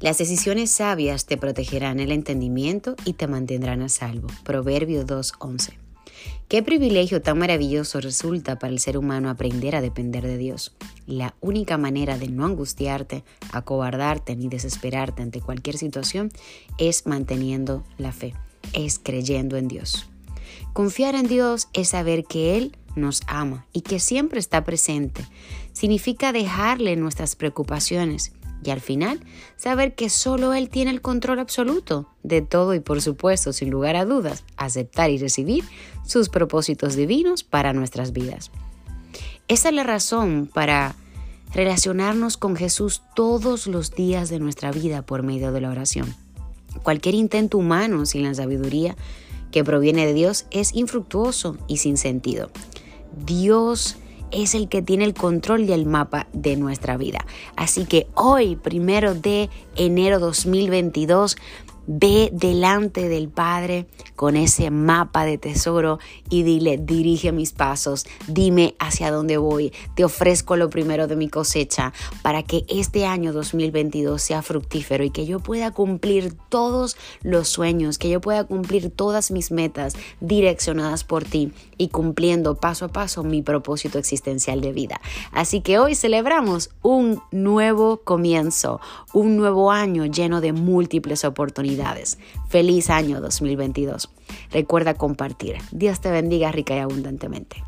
Las decisiones sabias te protegerán el entendimiento y te mantendrán a salvo. Proverbio 2.11. Qué privilegio tan maravilloso resulta para el ser humano aprender a depender de Dios. La única manera de no angustiarte, acobardarte ni desesperarte ante cualquier situación es manteniendo la fe, es creyendo en Dios. Confiar en Dios es saber que Él nos ama y que siempre está presente. Significa dejarle nuestras preocupaciones y al final saber que solo Él tiene el control absoluto de todo y por supuesto, sin lugar a dudas, aceptar y recibir sus propósitos divinos para nuestras vidas. Esa es la razón para relacionarnos con Jesús todos los días de nuestra vida por medio de la oración. Cualquier intento humano sin la sabiduría que proviene de Dios es infructuoso y sin sentido. Dios es el que tiene el control del mapa de nuestra vida. Así que hoy, primero de enero 2022, Ve delante del Padre con ese mapa de tesoro y dile, dirige mis pasos, dime hacia dónde voy, te ofrezco lo primero de mi cosecha para que este año 2022 sea fructífero y que yo pueda cumplir todos los sueños, que yo pueda cumplir todas mis metas direccionadas por ti y cumpliendo paso a paso mi propósito existencial de vida. Así que hoy celebramos un nuevo comienzo, un nuevo año lleno de múltiples oportunidades Feliz año 2022. Recuerda compartir. Dios te bendiga rica y abundantemente.